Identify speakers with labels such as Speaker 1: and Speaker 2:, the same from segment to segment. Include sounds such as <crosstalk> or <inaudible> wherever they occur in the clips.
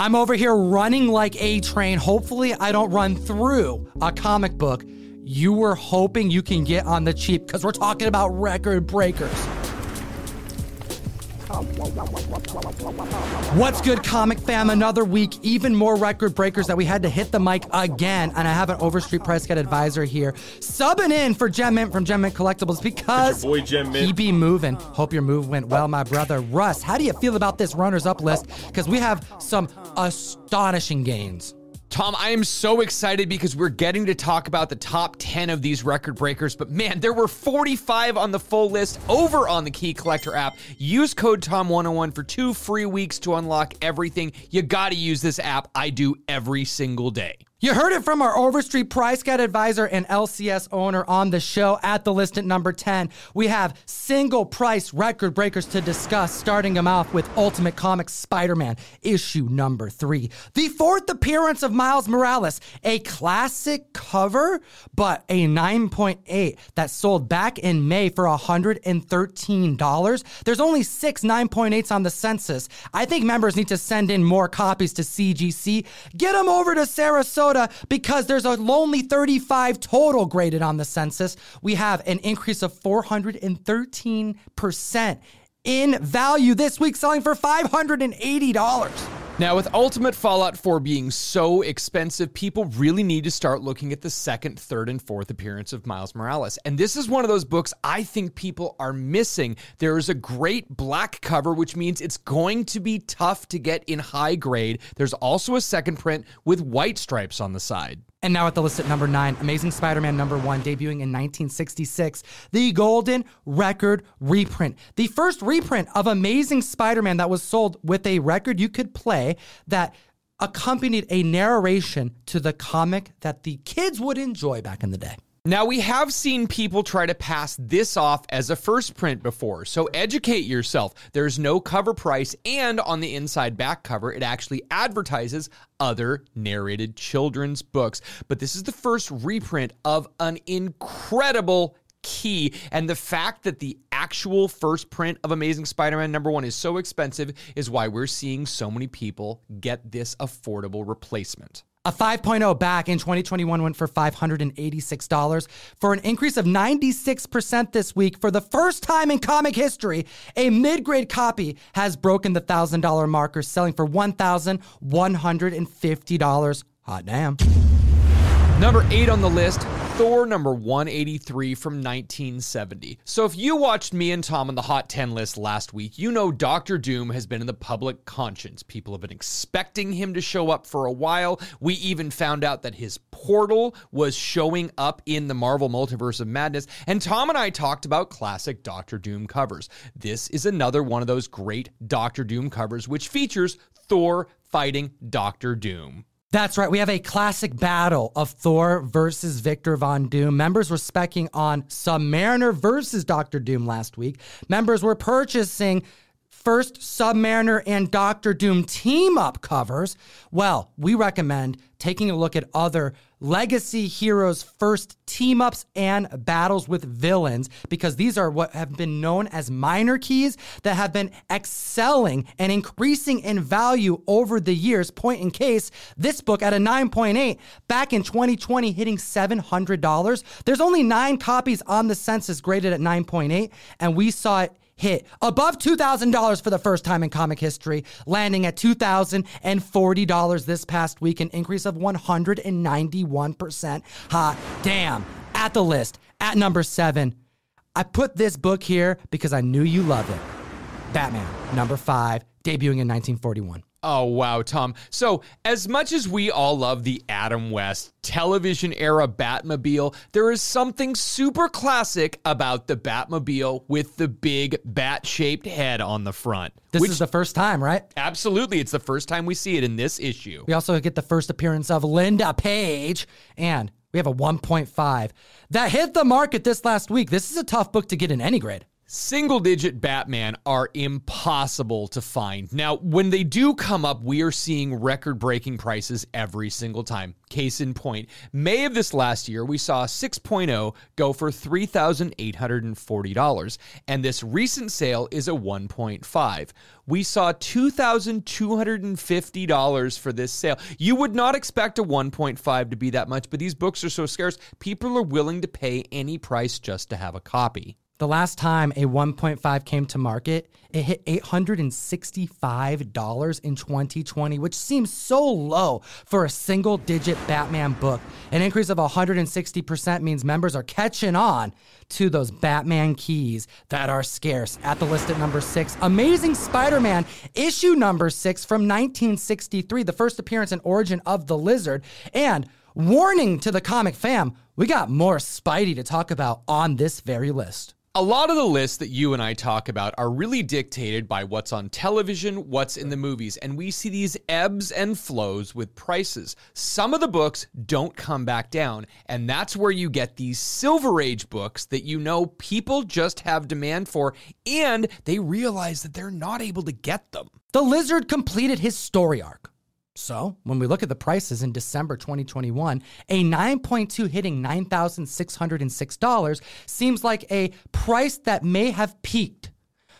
Speaker 1: I'm over here running like A train. Hopefully, I don't run through a comic book you were hoping you can get on the cheap because we're talking about record breakers. What's good, comic fam? Another week, even more record breakers that we had to hit the mic again. And I have an Overstreet Price Guide advisor here subbing in for Gem Mint from Gem Mint Collectibles because
Speaker 2: boy Gem Mint.
Speaker 1: he be moving. Hope your move went well, my brother. Russ, how do you feel about this runners up list? Because we have some astonishing gains.
Speaker 3: Tom, I am so excited because we're getting to talk about the top 10 of these record breakers. But man, there were 45 on the full list over on the Key Collector app. Use code TOM101 for two free weeks to unlock everything. You got to use this app. I do every single day.
Speaker 1: You heard it from our Overstreet Price Guide advisor and LCS owner on the show at the list at number 10. We have single price record breakers to discuss, starting them off with Ultimate Comics Spider Man, issue number three. The fourth appearance of Miles Morales, a classic cover, but a 9.8 that sold back in May for $113. There's only six 9.8s on the census. I think members need to send in more copies to CGC. Get them over to Sarasota because there's a lonely 35 total graded on the census. We have an increase of 413% in value this week, selling for $580.
Speaker 3: Now, with Ultimate Fallout 4 being so expensive, people really need to start looking at the second, third, and fourth appearance of Miles Morales. And this is one of those books I think people are missing. There is a great black cover, which means it's going to be tough to get in high grade. There's also a second print with white stripes on the side.
Speaker 1: And now at the list at number nine, Amazing Spider Man number one, debuting in 1966, the Golden Record reprint. The first reprint of Amazing Spider Man that was sold with a record you could play that accompanied a narration to the comic that the kids would enjoy back in the day.
Speaker 3: Now, we have seen people try to pass this off as a first print before, so educate yourself. There's no cover price, and on the inside back cover, it actually advertises other narrated children's books. But this is the first reprint of an incredible key. And the fact that the actual first print of Amazing Spider Man number one is so expensive is why we're seeing so many people get this affordable replacement.
Speaker 1: A 5.0 back in 2021 went for $586 for an increase of 96% this week. For the first time in comic history, a mid grade copy has broken the $1,000 marker, selling for $1,150. Hot damn.
Speaker 3: Number eight on the list, Thor number 183 from 1970. So if you watched me and Tom on the Hot 10 list last week, you know Doctor Doom has been in the public conscience. People have been expecting him to show up for a while. We even found out that his portal was showing up in the Marvel Multiverse of Madness. And Tom and I talked about classic Doctor Doom covers. This is another one of those great Doctor Doom covers, which features Thor fighting Doctor Doom.
Speaker 1: That's right. We have a classic battle of Thor versus Victor Von Doom. Members were specking on Submariner versus Doctor Doom last week. Members were purchasing first Submariner and Doctor Doom team up covers. Well, we recommend taking a look at other legacy heroes' first team ups and battles with villains because these are what have been known as minor keys that have been excelling and increasing in value over the years. Point in case, this book at a 9.8 back in 2020 hitting $700. There's only nine copies on the census graded at 9.8, and we saw it hit above $2,000 for the first time in comic history, landing at $2,040 this past week, an increase of 191%. Hot damn. At the list, at number seven, I put this book here because I knew you love it. Batman, number five, debuting in 1941.
Speaker 3: Oh, wow, Tom. So, as much as we all love the Adam West television era Batmobile, there is something super classic about the Batmobile with the big bat shaped head on the front.
Speaker 1: This is the first time, right?
Speaker 3: Absolutely. It's the first time we see it in this issue.
Speaker 1: We also get the first appearance of Linda Page, and we have a 1.5 that hit the market this last week. This is a tough book to get in any grade.
Speaker 3: Single digit Batman are impossible to find. Now, when they do come up, we are seeing record breaking prices every single time. Case in point, May of this last year, we saw a 6.0 go for $3,840, and this recent sale is a 1.5. We saw $2,250 for this sale. You would not expect a 1.5 to be that much, but these books are so scarce, people are willing to pay any price just to have a copy.
Speaker 1: The last time a 1.5 came to market, it hit $865 in 2020, which seems so low for a single digit Batman book. An increase of 160% means members are catching on to those Batman keys that are scarce. At the list at number six, Amazing Spider Man, issue number six from 1963, the first appearance and origin of the lizard. And warning to the comic fam, we got more Spidey to talk about on this very list.
Speaker 3: A lot of the lists that you and I talk about are really dictated by what's on television, what's in the movies, and we see these ebbs and flows with prices. Some of the books don't come back down, and that's where you get these Silver Age books that you know people just have demand for, and they realize that they're not able to get them.
Speaker 1: The Lizard completed his story arc. So, when we look at the prices in December 2021, a 9.2 hitting $9,606 seems like a price that may have peaked.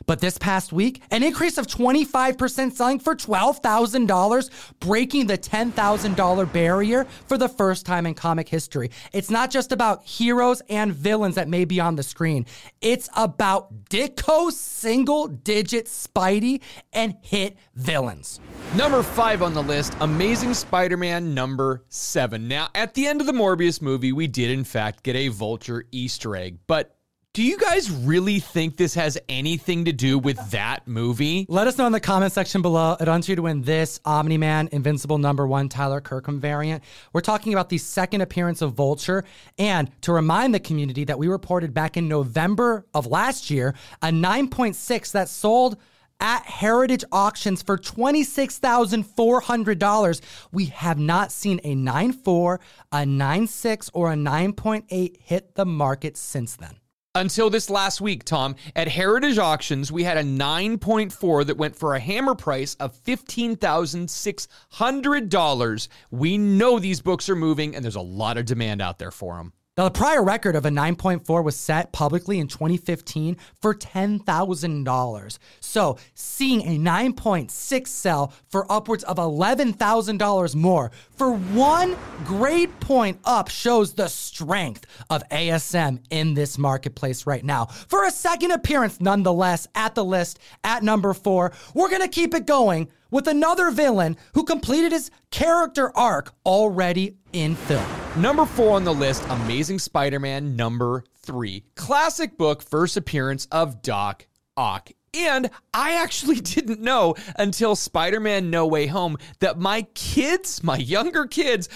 Speaker 1: But this past week, an increase of 25% selling for $12,000, breaking the $10,000 barrier for the first time in comic history. It's not just about heroes and villains that may be on the screen, it's about Ditko single digit Spidey and hit villains.
Speaker 3: Number five on the list Amazing Spider Man number seven. Now, at the end of the Morbius movie, we did in fact get a Vulture Easter egg, but do you guys really think this has anything to do with that movie?
Speaker 1: Let us know in the comment section below. It wants you to win this Omni Man Invincible number one Tyler Kirkham variant. We're talking about the second appearance of Vulture. And to remind the community that we reported back in November of last year a 9.6 that sold at Heritage Auctions for $26,400. We have not seen a 9.4, a 9.6, or a 9.8 hit the market since then
Speaker 3: until this last week, Tom. At Heritage Auctions, we had a 9.4 that went for a hammer price of $15,600. We know these books are moving and there's a lot of demand out there for them.
Speaker 1: Now, the prior record of a 9.4 was set publicly in 2015 for $10,000. So, seeing a 9.6 sell for upwards of $11,000 more for one grade point up shows the strength of ASM in this marketplace right now. For a second appearance, nonetheless, at the list at number four, we're going to keep it going with another villain who completed his character arc already in film.
Speaker 3: Number four on the list Amazing Spider Man number three. Classic book, first appearance of Doc Ock. And I actually <laughs> didn't know until Spider Man No Way Home that my kids, my younger kids,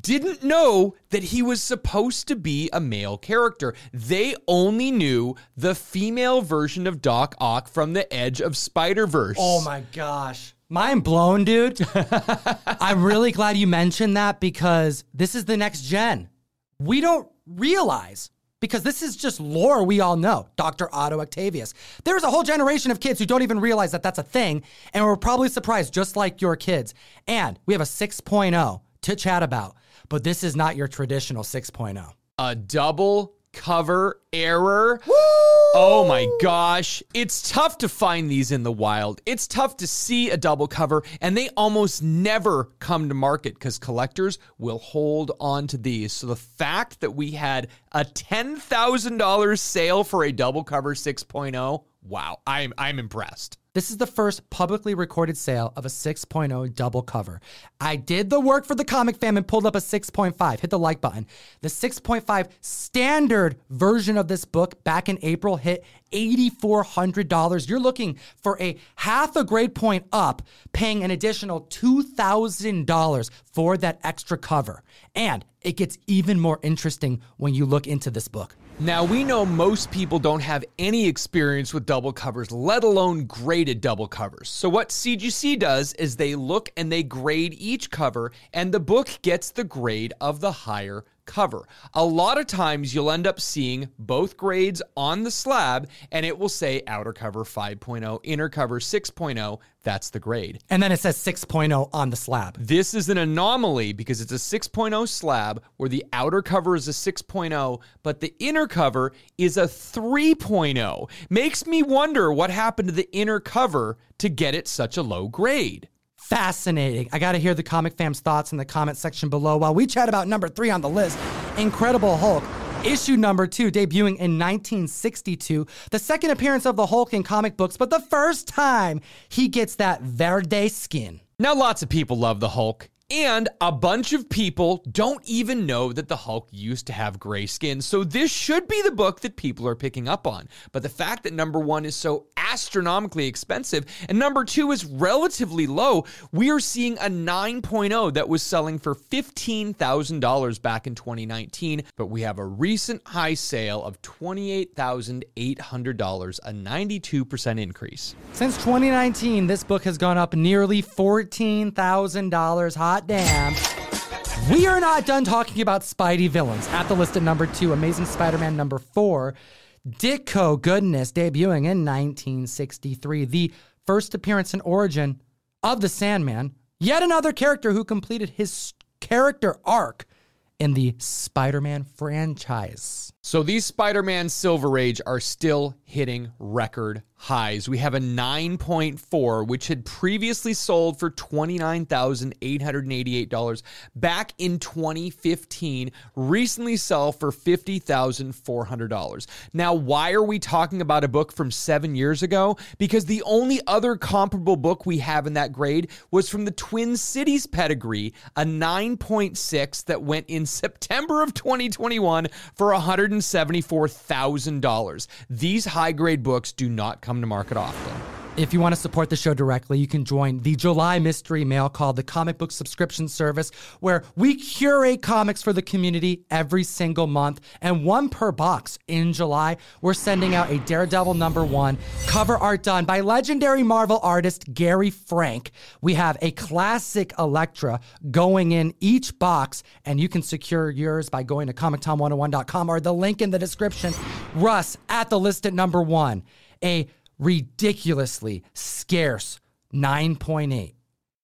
Speaker 3: didn't know that he was supposed to be a male character. They only knew the female version of Doc Ock from the Edge of Spider Verse.
Speaker 1: Oh my gosh. Mind blown, dude. <laughs> I'm really glad you mentioned that because this is the next gen. We don't realize because this is just lore we all know. Dr. Otto Octavius. There's a whole generation of kids who don't even realize that that's a thing, and we're probably surprised, just like your kids. And we have a 6.0 to chat about, but this is not your traditional 6.0.
Speaker 3: A double cover error. Woo! Oh my gosh. It's tough to find these in the wild. It's tough to see a double cover, and they almost never come to market because collectors will hold on to these. So the fact that we had a $10,000 sale for a double cover 6.0, wow, I'm, I'm impressed.
Speaker 1: This is the first publicly recorded sale of a 6.0 double cover. I did the work for the comic fam and pulled up a 6.5. Hit the like button. The 6.5 standard version of this book back in April hit $8,400. You're looking for a half a grade point up, paying an additional $2,000 for that extra cover. And it gets even more interesting when you look into this book.
Speaker 3: Now, we know most people don't have any experience with double covers, let alone graded double covers. So, what CGC does is they look and they grade each cover, and the book gets the grade of the higher cover. A lot of times you'll end up seeing both grades on the slab and it will say outer cover 5.0, inner cover 6.0. That's the grade.
Speaker 1: And then it says 6.0 on the slab.
Speaker 3: This is an anomaly because it's a 6.0 slab where the outer cover is a 6.0, but the inner cover is a 3.0. Makes me wonder what happened to the inner cover to get it such a low grade.
Speaker 1: Fascinating. I got to hear the comic fam's thoughts in the comment section below while we chat about number three on the list Incredible Hulk. Issue number two, debuting in 1962, the second appearance of the Hulk in comic books, but the first time he gets that verde skin.
Speaker 3: Now, lots of people love the Hulk. And a bunch of people don't even know that the Hulk used to have gray skin. So this should be the book that people are picking up on. But the fact that number one is so astronomically expensive and number two is relatively low, we are seeing a 9.0 that was selling for $15,000 back in 2019. But we have a recent high sale of $28,800, a 92% increase.
Speaker 1: Since 2019, this book has gone up nearly $14,000 high damn. We are not done talking about Spidey villains. At the list at number two, Amazing Spider Man number four, Ditko Goodness, debuting in 1963. The first appearance and origin of the Sandman, yet another character who completed his character arc in the Spider Man franchise.
Speaker 3: So these Spider Man Silver Age are still hitting record highs. We have a 9.4, which had previously sold for $29,888 back in 2015, recently sell for $50,400. Now, why are we talking about a book from seven years ago? Because the only other comparable book we have in that grade was from the Twin Cities pedigree, a 9.6 that went in <laughs> September of 2021 for $174,000. These high grade books do not come to market often.
Speaker 1: If you want to support the show directly, you can join the July Mystery Mail called the Comic Book Subscription Service, where we curate comics for the community every single month. And one per box in July, we're sending out a Daredevil number one cover art done by legendary Marvel artist Gary Frank. We have a classic Elektra going in each box, and you can secure yours by going to ComicTom101.com or the link in the description. Russ at the list at number one. A ridiculously scarce 9.8.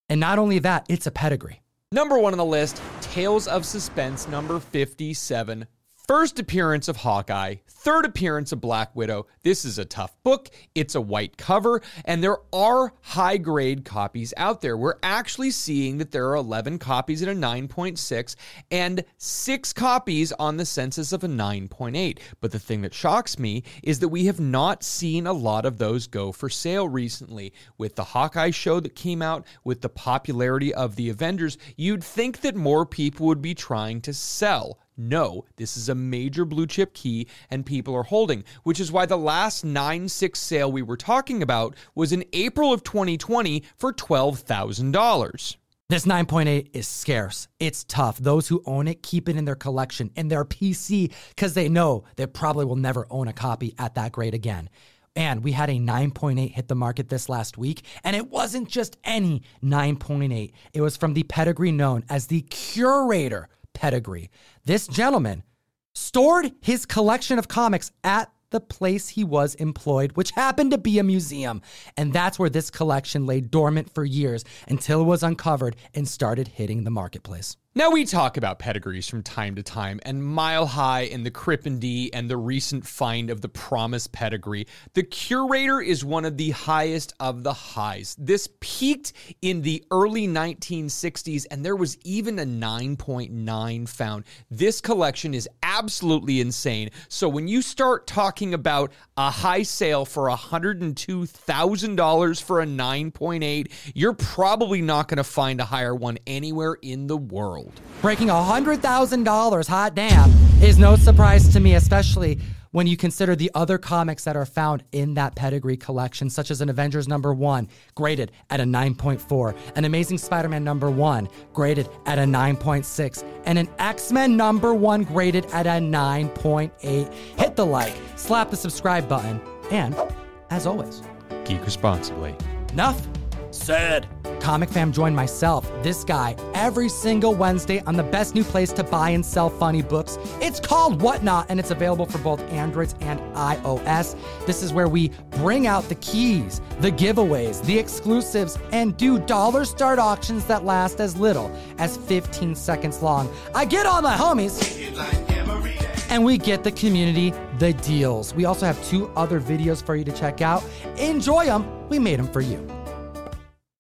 Speaker 1: And not only that, it's a pedigree.
Speaker 3: Number one on the list Tales of Suspense, number 57 First appearance of Hawkeye, third appearance of Black Widow. This is a tough book. It's a white cover, and there are high grade copies out there. We're actually seeing that there are 11 copies at a 9.6 and six copies on the census of a 9.8. But the thing that shocks me is that we have not seen a lot of those go for sale recently. With the Hawkeye show that came out, with the popularity of the Avengers, you'd think that more people would be trying to sell no, this is a major blue chip key and people are holding, which is why the last 9 6 sale we were talking about was in April of 2020 for $12,000.
Speaker 1: This 9.8 is scarce. It's tough. Those who own it keep it in their collection, in their PC, because they know they probably will never own a copy at that grade again. And we had a 9.8 hit the market this last week. And it wasn't just any 9.8, it was from the pedigree known as the curator pedigree. This gentleman stored his collection of comics at the place he was employed, which happened to be a museum. And that's where this collection lay dormant for years until it was uncovered and started hitting the marketplace.
Speaker 3: Now, we talk about pedigrees from time to time, and Mile High and the Crippen and the recent find of the Promise pedigree. The Curator is one of the highest of the highs. This peaked in the early 1960s, and there was even a 9.9 found. This collection is absolutely insane. So, when you start talking about a high sale for $102,000 for a 9.8, you're probably not going to find a higher one anywhere in the world.
Speaker 1: Breaking $100,000, hot damn, is no surprise to me, especially when you consider the other comics that are found in that pedigree collection, such as an Avengers number one, graded at a 9.4, an Amazing Spider Man number one, graded at a 9.6, and an X Men number one, graded at a 9.8. Hit the like, slap the subscribe button, and as always,
Speaker 3: geek responsibly.
Speaker 1: Enough said. Comic Fam joined myself, this guy, every single Wednesday on the best new place to buy and sell funny books. It's called Whatnot, and it's available for both Androids and iOS. This is where we bring out the keys, the giveaways, the exclusives, and do dollar start auctions that last as little as 15 seconds long. I get all my homies and we get the community the deals. We also have two other videos for you to check out. Enjoy them. We made them for you.